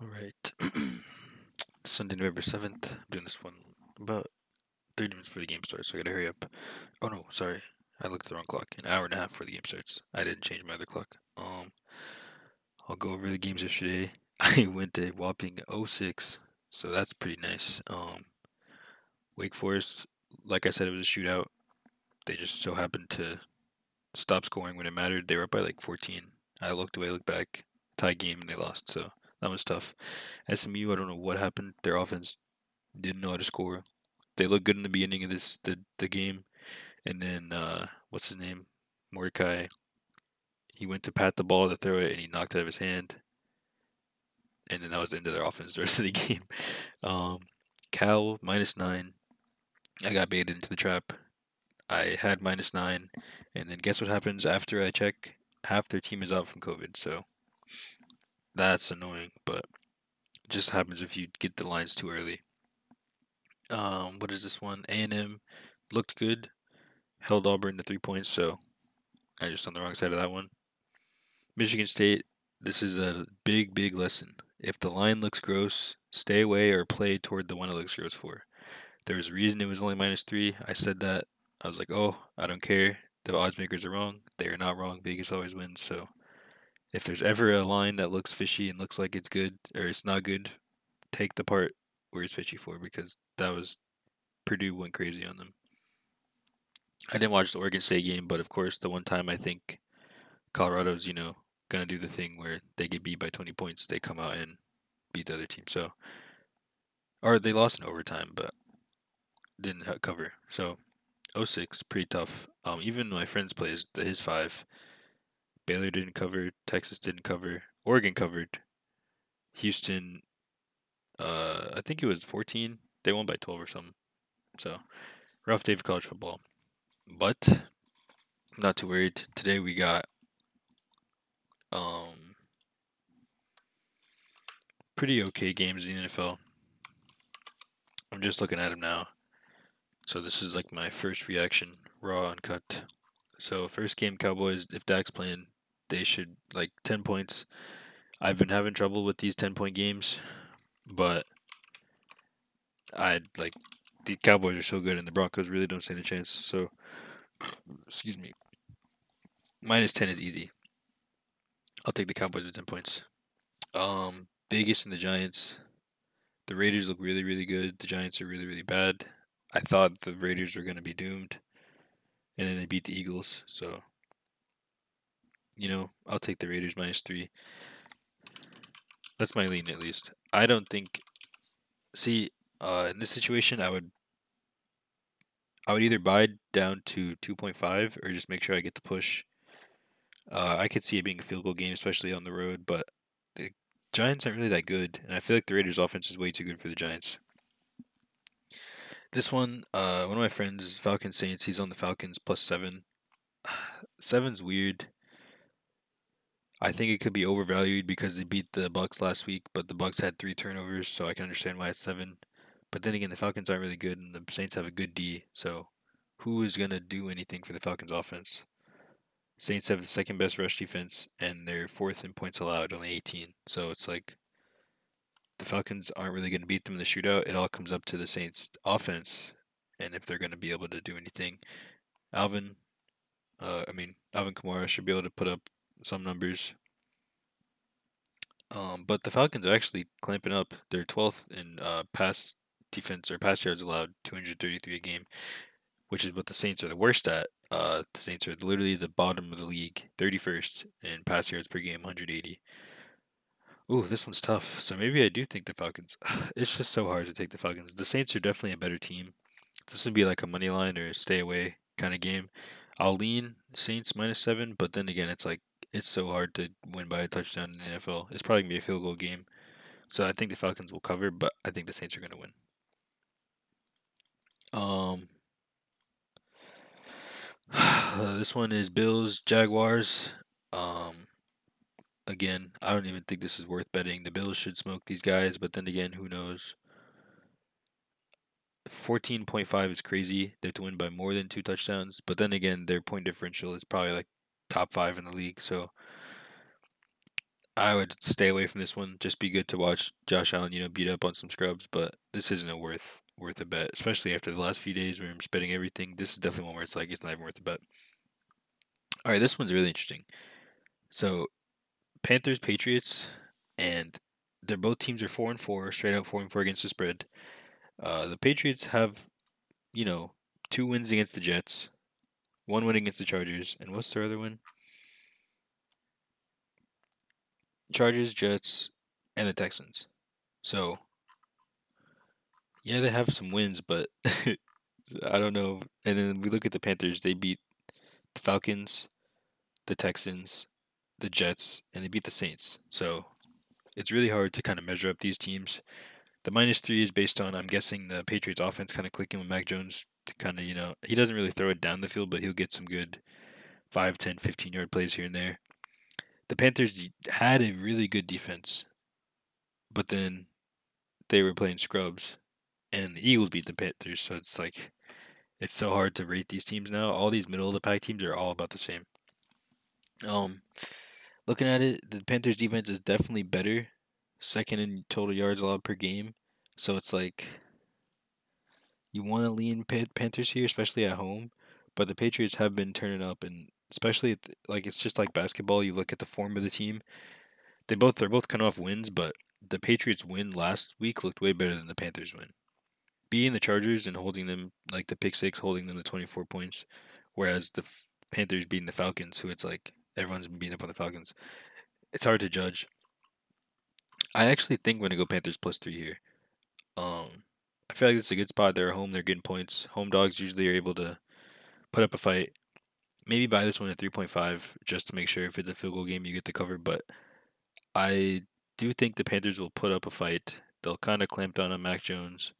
All right. Sunday, November 7th. I'm doing this one about 30 minutes before the game starts, so I gotta hurry up. Oh no, sorry. I looked at the wrong clock. An hour and a half before the game starts. I didn't change my other clock. Um, I'll go over the games yesterday. I went to whopping 06, so that's pretty nice. Um, Wake Forest, like I said, it was a shootout. They just so happened to stop scoring when it mattered. They were up by like 14. I looked away, looked back, tie game, and they lost. So that was tough. SMU, I don't know what happened. Their offense didn't know how to score. They looked good in the beginning of this the, the game, and then uh, what's his name, Mordecai. He went to pat the ball to throw it, and he knocked it out of his hand. And then that was the end of their offense the rest of the game. Um, Cal minus nine. I got baited into the trap. I had minus nine, and then guess what happens after I check? Half their team is out from COVID, so that's annoying, but just happens if you get the lines too early. Um, what is this one? A and M looked good, held Auburn to three points, so I just on the wrong side of that one. Michigan State, this is a big, big lesson. If the line looks gross, stay away or play toward the one it looks gross for. There was a reason it was only minus three. I said that. I was like, oh, I don't care. The odds makers are wrong. They are not wrong. Vegas always wins. So if there's ever a line that looks fishy and looks like it's good or it's not good, take the part where it's fishy for because that was Purdue went crazy on them. I didn't watch the Oregon State game, but of course, the one time I think Colorado's, you know, gonna do the thing where they get beat by 20 points, they come out and beat the other team. So, or they lost in overtime, but didn't cover. So, 06, pretty tough. Um, even my friends plays the his five. Baylor didn't cover. Texas didn't cover. Oregon covered. Houston, uh, I think it was 14. They won by 12 or something. So, rough day for college football. But, not too worried. Today we got um pretty okay games in the NFL. I'm just looking at them now. So this is like my first reaction, raw uncut. So first game Cowboys, if Dak's playing, they should like ten points. I've been having trouble with these ten point games, but I like the Cowboys are so good and the Broncos really don't stand a chance. So excuse me. Minus ten is easy. I'll take the Cowboys with ten points. Um, Vegas and the Giants. The Raiders look really, really good. The Giants are really, really bad. I thought the Raiders were going to be doomed, and then they beat the Eagles. So, you know, I'll take the Raiders minus three. That's my lean, at least. I don't think. See, uh, in this situation, I would. I would either buy down to 2.5 or just make sure I get the push. Uh, I could see it being a field goal game, especially on the road, but the Giants aren't really that good, and I feel like the Raiders' offense is way too good for the Giants. This one, uh, one of my friends Falcon Saints. He's on the Falcons plus seven. Seven's weird. I think it could be overvalued because they beat the Bucs last week, but the Bucs had three turnovers, so I can understand why it's seven. But then again, the Falcons aren't really good, and the Saints have a good D. So, who is gonna do anything for the Falcons offense? Saints have the second best rush defense, and they're fourth in points allowed, only 18. So it's like the Falcons aren't really going to beat them in the shootout. It all comes up to the Saints' offense, and if they're going to be able to do anything. Alvin, uh, I mean Alvin Kamara should be able to put up some numbers. Um, but the Falcons are actually clamping up. They're 12th in uh, pass defense or pass yards allowed, 233 a game, which is what the Saints are the worst at. Uh, the Saints are literally the bottom of the league, 31st in pass yards per game, 180. Ooh, this one's tough. So maybe I do think the Falcons. It's just so hard to take the Falcons. The Saints are definitely a better team. This would be like a money line or stay away kind of game. I'll lean Saints minus seven, but then again, it's like it's so hard to win by a touchdown in the NFL. It's probably gonna be a field goal game. So I think the Falcons will cover, but I think the Saints are gonna win. Um, this one is Bills Jaguars. Um, again, I don't even think this is worth betting. The Bills should smoke these guys, but then again, who knows? 14.5 is crazy. They have to win by more than two touchdowns, but then again, their point differential is probably like top five in the league. So I would stay away from this one. Just be good to watch Josh Allen, you know, beat up on some scrubs, but this isn't a worth worth a bet, especially after the last few days where I'm spending everything. This is definitely one where it's like it's not even worth a bet. All right, this one's really interesting. So, Panthers, Patriots, and they're both teams are four and four, straight out four and four against the spread. Uh, the Patriots have, you know, two wins against the Jets, one win against the Chargers, and what's their other win? Chargers, Jets, and the Texans. So, yeah, they have some wins, but I don't know. And then we look at the Panthers. They beat the Falcons, the Texans, the Jets, and they beat the Saints. So it's really hard to kind of measure up these teams. The minus three is based on, I'm guessing, the Patriots offense kind of clicking with Mac Jones. Kind of, you know, he doesn't really throw it down the field, but he'll get some good 5, 10, 15 yard plays here and there. The Panthers had a really good defense, but then they were playing scrubs, and the Eagles beat the Panthers. So it's like, it's so hard to rate these teams now. All these middle of the pack teams are all about the same. Um, looking at it, the Panthers defense is definitely better, second in total yards allowed per game. So it's like you want to lean Panthers here, especially at home. But the Patriots have been turning up, and especially the, like it's just like basketball. You look at the form of the team. They both they're both coming off wins, but the Patriots win last week looked way better than the Panthers win. Being the Chargers and holding them like the pick six, holding them to twenty four points, whereas the Panthers beating the Falcons, who it's like everyone's been beating up on the Falcons. It's hard to judge. I actually think we're gonna go Panthers plus three here. Um, I feel like it's a good spot. They're home. They're getting points. Home dogs usually are able to put up a fight. Maybe buy this one at three point five just to make sure if it's a field goal game you get the cover. But I do think the Panthers will put up a fight. They'll kind of clamp down on Mac Jones.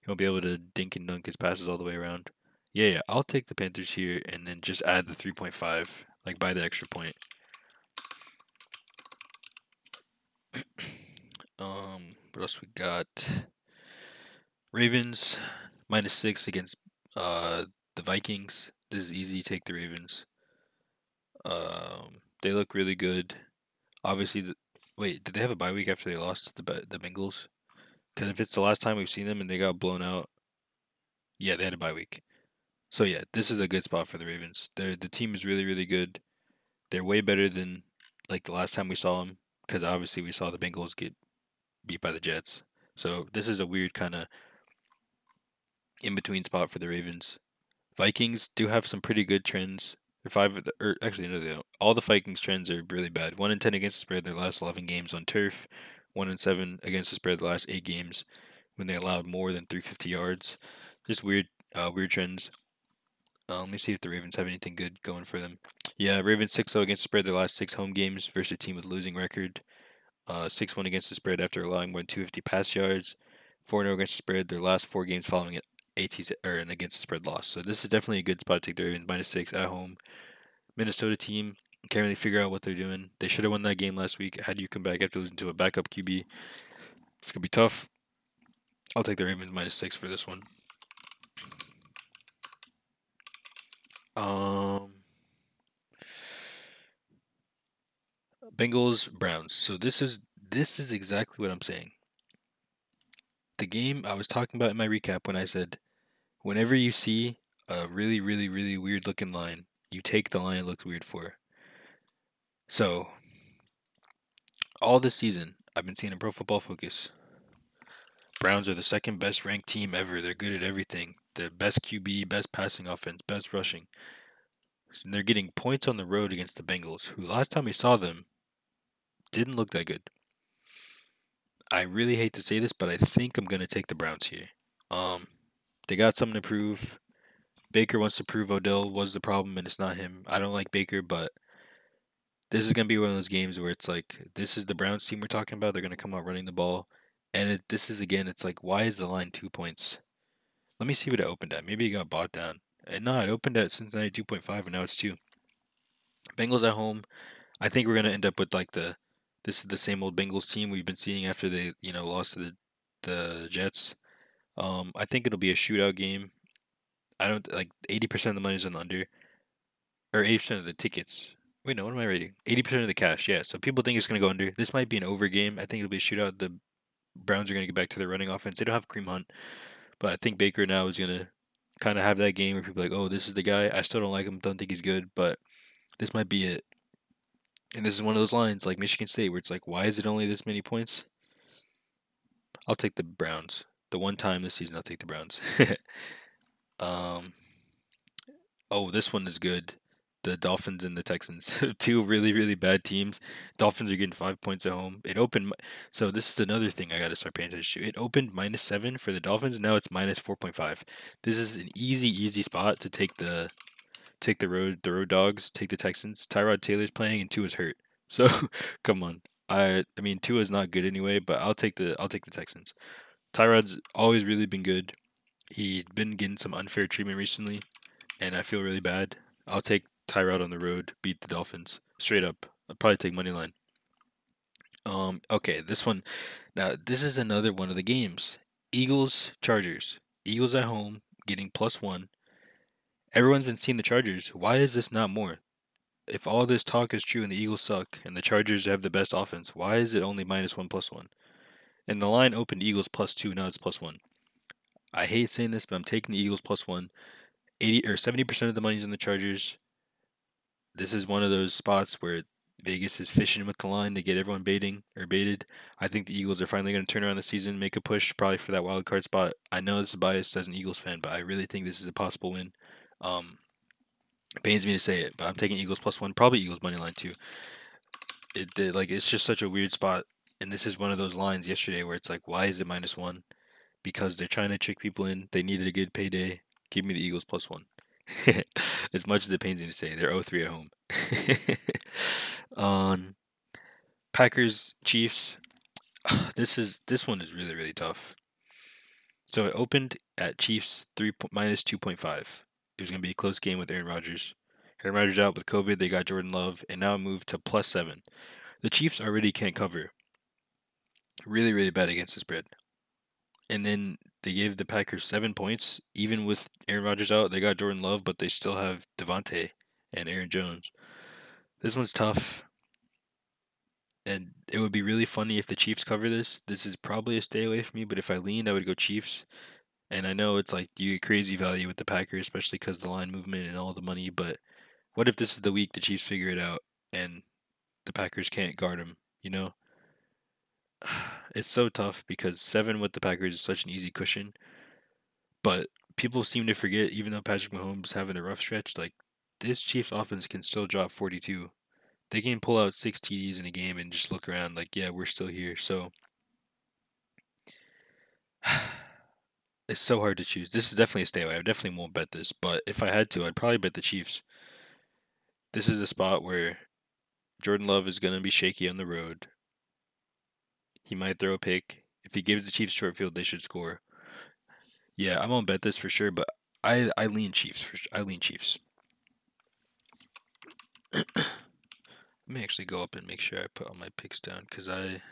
He won't be able to dink and dunk his passes all the way around. Yeah, yeah, I'll take the Panthers here and then just add the 3.5 like buy the extra point. um, what else we got? Ravens minus six against uh the Vikings. This is easy. Take the Ravens. Um, they look really good. Obviously, the, wait, did they have a bye week after they lost the the Bengals? Because if it's the last time we've seen them and they got blown out, yeah, they had a bye week. So yeah, this is a good spot for the Ravens. They're, the team is really really good. They're way better than like the last time we saw them because obviously we saw the Bengals get beat by the Jets. So this is a weird kind of in between spot for the Ravens. Vikings do have some pretty good trends. They're five, or er, actually no, they don't. All the Vikings trends are really bad. One in ten against the spread their last eleven games on turf. One in seven against the spread the last eight games when they allowed more than 350 yards. Just weird, uh, weird trends. Uh, let me see if the Ravens have anything good going for them. Yeah, Ravens 6 0 against the spread their last six home games versus a team with losing record. Uh, 6 1 against the spread after allowing more than 250 pass yards. 4 0 against the spread their last four games following an AT or an against the spread loss. So this is definitely a good spot to take the Ravens minus 6 at home. Minnesota team can't really figure out what they're doing. They should have won that game last week. Do you come back after losing to a backup QB? It's gonna be tough. I'll take the Ravens minus six for this one. Um, Bengals Browns. So this is this is exactly what I'm saying. The game I was talking about in my recap when I said, whenever you see a really really really weird looking line, you take the line it looks weird for. So all this season, I've been seeing in Pro Football Focus. Browns are the second best ranked team ever. They're good at everything the best QB, best passing offense, best rushing. And they're getting points on the road against the Bengals, who last time we saw them didn't look that good. I really hate to say this, but I think I'm gonna take the Browns here. Um, they got something to prove. Baker wants to prove Odell was the problem, and it's not him. I don't like Baker, but this is gonna be one of those games where it's like this is the Browns team we're talking about. They're gonna come out running the ball, and it, this is again. It's like why is the line two points? Let me see what it opened at. Maybe it got bought down. And no, it opened at Cincinnati 2.5 and now it's 2. Bengals at home. I think we're going to end up with like the this is the same old Bengals team we've been seeing after they, you know, lost to the the Jets. Um, I think it'll be a shootout game. I don't like 80% of the money's on the under or 80% of the tickets Wait, no, what am I rating? 80% of the cash, yeah. So people think it's going to go under. This might be an over game. I think it'll be a shootout. The Browns are going to get back to their running offense. They don't have Kareem Hunt, but I think Baker now is going to kind of have that game where people like, oh, this is the guy. I still don't like him. Don't think he's good, but this might be it. And this is one of those lines like Michigan State where it's like, why is it only this many points? I'll take the Browns. The one time this season, I'll take the Browns. um, oh, this one is good. The Dolphins and the Texans, Tua really really bad teams. Dolphins are getting five points at home. It opened, so this is another thing I got to start paying attention to. It opened minus seven for the Dolphins. Now it's minus four point five. This is an easy easy spot to take the take the road the road dogs. Take the Texans. Tyrod Taylor's playing and two is hurt. So come on. I I mean Tua's not good anyway, but I'll take the I'll take the Texans. Tyrod's always really been good. He's been getting some unfair treatment recently, and I feel really bad. I'll take Tyrod on the road, beat the Dolphins straight up. I'll probably take money line. Um, okay, this one. Now this is another one of the games. Eagles Chargers. Eagles at home getting plus one. Everyone's been seeing the Chargers. Why is this not more? if all this talk is true and the Eagles suck and the Chargers have the best offense, why is it only minus one plus one? And the line opened Eagles plus two, now it's plus one. I hate saying this, but I'm taking the Eagles plus one. 80 or 70% of the money's on the Chargers. This is one of those spots where Vegas is fishing with the line to get everyone baiting or baited. I think the Eagles are finally going to turn around the season, make a push probably for that wild card spot. I know this is biased as an Eagles fan, but I really think this is a possible win. Um, it pains me to say it, but I'm taking Eagles plus one, probably Eagles money line too. It did like it's just such a weird spot, and this is one of those lines yesterday where it's like, why is it minus one? Because they're trying to trick people in. They needed a good payday. Give me the Eagles plus one. as much as it pains me to say, they're 0-3 at home. um, Packers Chiefs. This is this one is really really tough. So it opened at Chiefs three minus two point five. It was going to be a close game with Aaron Rodgers. Aaron Rodgers out with COVID. They got Jordan Love, and now moved to plus seven. The Chiefs already can't cover. Really, really bad against the spread. And then they gave the Packers seven points, even with Aaron Rodgers out. They got Jordan Love, but they still have Davante and Aaron Jones. This one's tough. And it would be really funny if the Chiefs cover this. This is probably a stay away for me, but if I leaned, I would go Chiefs. And I know it's like you get crazy value with the Packers, especially because the line movement and all the money. But what if this is the week the Chiefs figure it out and the Packers can't guard them? You know, it's so tough because seven with the Packers is such an easy cushion. But people seem to forget, even though Patrick Mahomes having a rough stretch, like this Chiefs offense can still drop 42. They can pull out six TDs in a game and just look around like, yeah, we're still here. So it's so hard to choose. This is definitely a stay away. I definitely won't bet this, but if I had to, I'd probably bet the Chiefs. This is a spot where Jordan Love is going to be shaky on the road. He might throw a pick. If he gives the Chiefs short field, they should score. Yeah, I won't bet this for sure, but I I lean Chiefs. For, I lean Chiefs. Let me actually go up and make sure I put all my picks down because I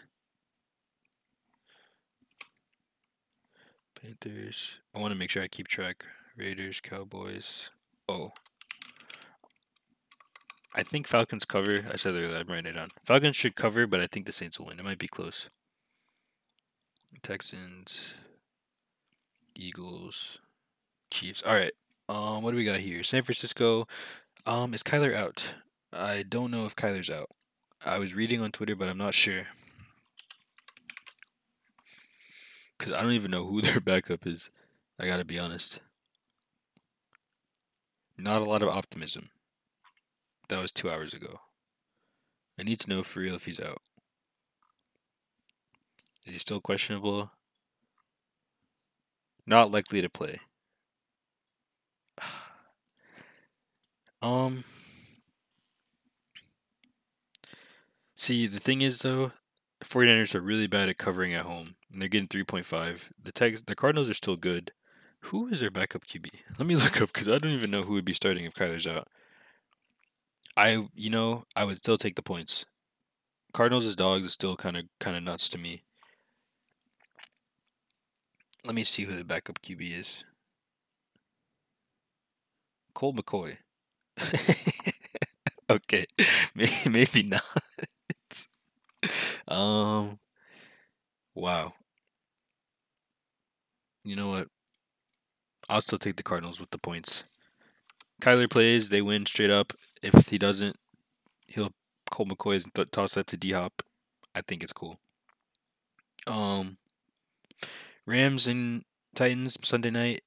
Panthers. I want to make sure I keep track. Raiders, Cowboys. Oh. I think Falcons cover. I said that I'm writing it down. Falcons should cover, but I think the Saints will win. It might be close. Texans, Eagles, Chiefs. All right. Um, what do we got here? San Francisco. Um, is Kyler out? I don't know if Kyler's out. I was reading on Twitter, but I'm not sure. because I don't even know who their backup is. I gotta be honest. Not a lot of optimism. That was two hours ago. I need to know for real if he's out. Is he still questionable? Not likely to play. um. See, the thing is, though, 49ers are really bad at covering at home, and they're getting 3.5. The Tex, the Cardinals are still good. Who is their backup QB? Let me look up because I don't even know who would be starting if Kyler's out. I, you know, I would still take the points. Cardinals' dogs is still kind of kind of nuts to me. Let me see who the backup QB is. Colt McCoy. okay, maybe, not. um, wow. You know what? I'll still take the Cardinals with the points. Kyler plays, they win straight up. If he doesn't, he'll Colt McCoy is th- toss up to D Hop. I think it's cool. Um, Rams and Titans Sunday night.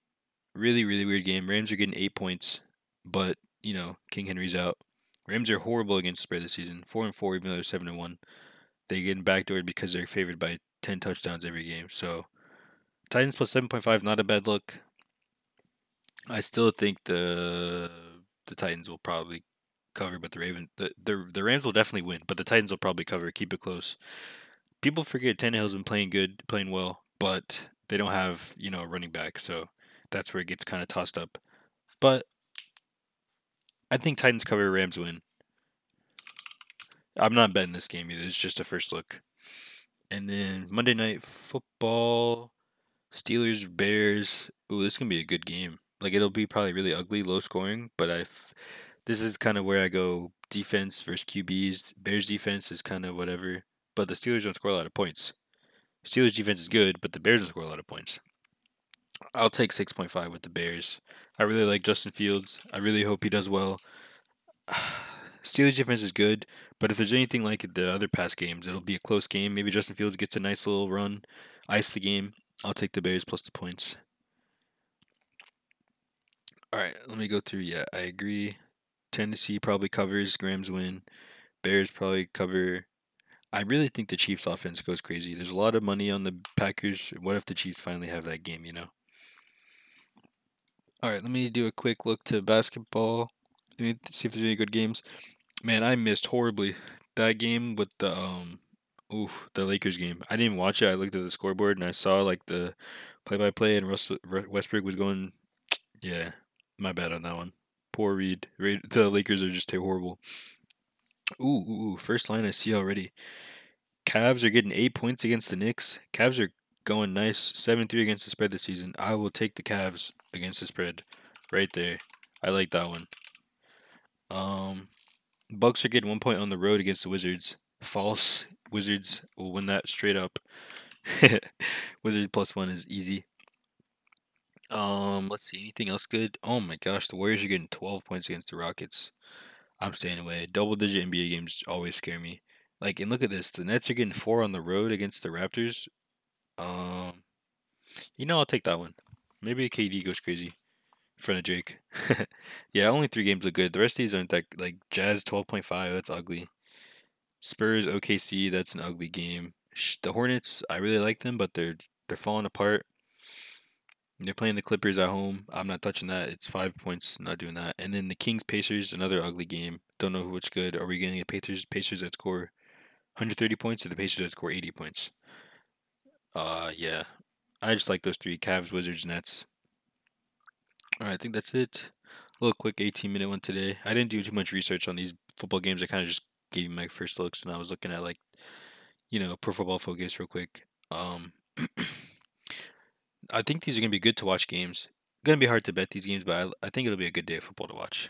Really, really weird game. Rams are getting eight points, but you know King Henry's out. Rams are horrible against the spread this season. Four and four, even though they're seven and one. They get backdoored because they're favored by ten touchdowns every game. So Titans plus seven point five, not a bad look. I still think the the Titans will probably cover, but the Raven the, the the Rams will definitely win, but the Titans will probably cover. Keep it close. People forget Tannehill's been playing good, playing well, but they don't have you know a running back, so that's where it gets kind of tossed up. But I think Titans cover, Rams win. I'm not betting this game either. It's just a first look. And then Monday night football, Steelers Bears. Ooh, this can be a good game. Like it'll be probably really ugly, low scoring, but I this is kind of where I go defense versus QBs. Bears defense is kind of whatever, but the Steelers don't score a lot of points. Steelers defense is good, but the Bears don't score a lot of points. I'll take 6.5 with the Bears. I really like Justin Fields. I really hope he does well. Steelers defense is good, but if there's anything like the other past games, it'll be a close game. Maybe Justin Fields gets a nice little run, ice the game. I'll take the Bears plus the points. All right, let me go through. Yeah, I agree. Tennessee probably covers. Rams win. Bears probably cover. I really think the Chiefs offense goes crazy. There's a lot of money on the Packers. What if the Chiefs finally have that game, you know? All right, let me do a quick look to basketball. Let me see if there's any good games. Man, I missed horribly that game with the um ooh, the Lakers game. I didn't watch it. I looked at the scoreboard and I saw like the play-by-play and Russell Westbrook was going yeah, my bad on that one. Poor read. The Lakers are just horrible. Ooh, ooh, ooh, first line I see already. Cavs are getting eight points against the Knicks. Cavs are going nice. 7 3 against the spread this season. I will take the Cavs against the spread right there. I like that one. Um, Bucks are getting one point on the road against the Wizards. False. Wizards will win that straight up. Wizards plus one is easy. Um, let's see. Anything else good? Oh my gosh, the Warriors are getting 12 points against the Rockets. I'm staying away. Double digit NBA games always scare me. Like, and look at this. The Nets are getting four on the road against the Raptors. Um, you know, I'll take that one. Maybe KD goes crazy in front of Drake. yeah, only three games look good. The rest of these aren't that like Jazz 12.5. That's ugly. Spurs OKC. That's an ugly game. The Hornets. I really like them, but they're they're falling apart. They're playing the Clippers at home. I'm not touching that. It's five points. Not doing that. And then the Kings Pacers, another ugly game. Don't know which good. Are we getting the Pacers Pacers that score 130 points or the Pacers that score 80 points? Uh, yeah. I just like those three: Cavs, Wizards, Nets. All right, I think that's it. A little quick 18 minute one today. I didn't do too much research on these football games. I kind of just gave you my first looks, and I was looking at like, you know, Pro Football Focus real quick. Um. I think these are gonna be good to watch games. Gonna be hard to bet these games, but I, I think it'll be a good day of football to watch.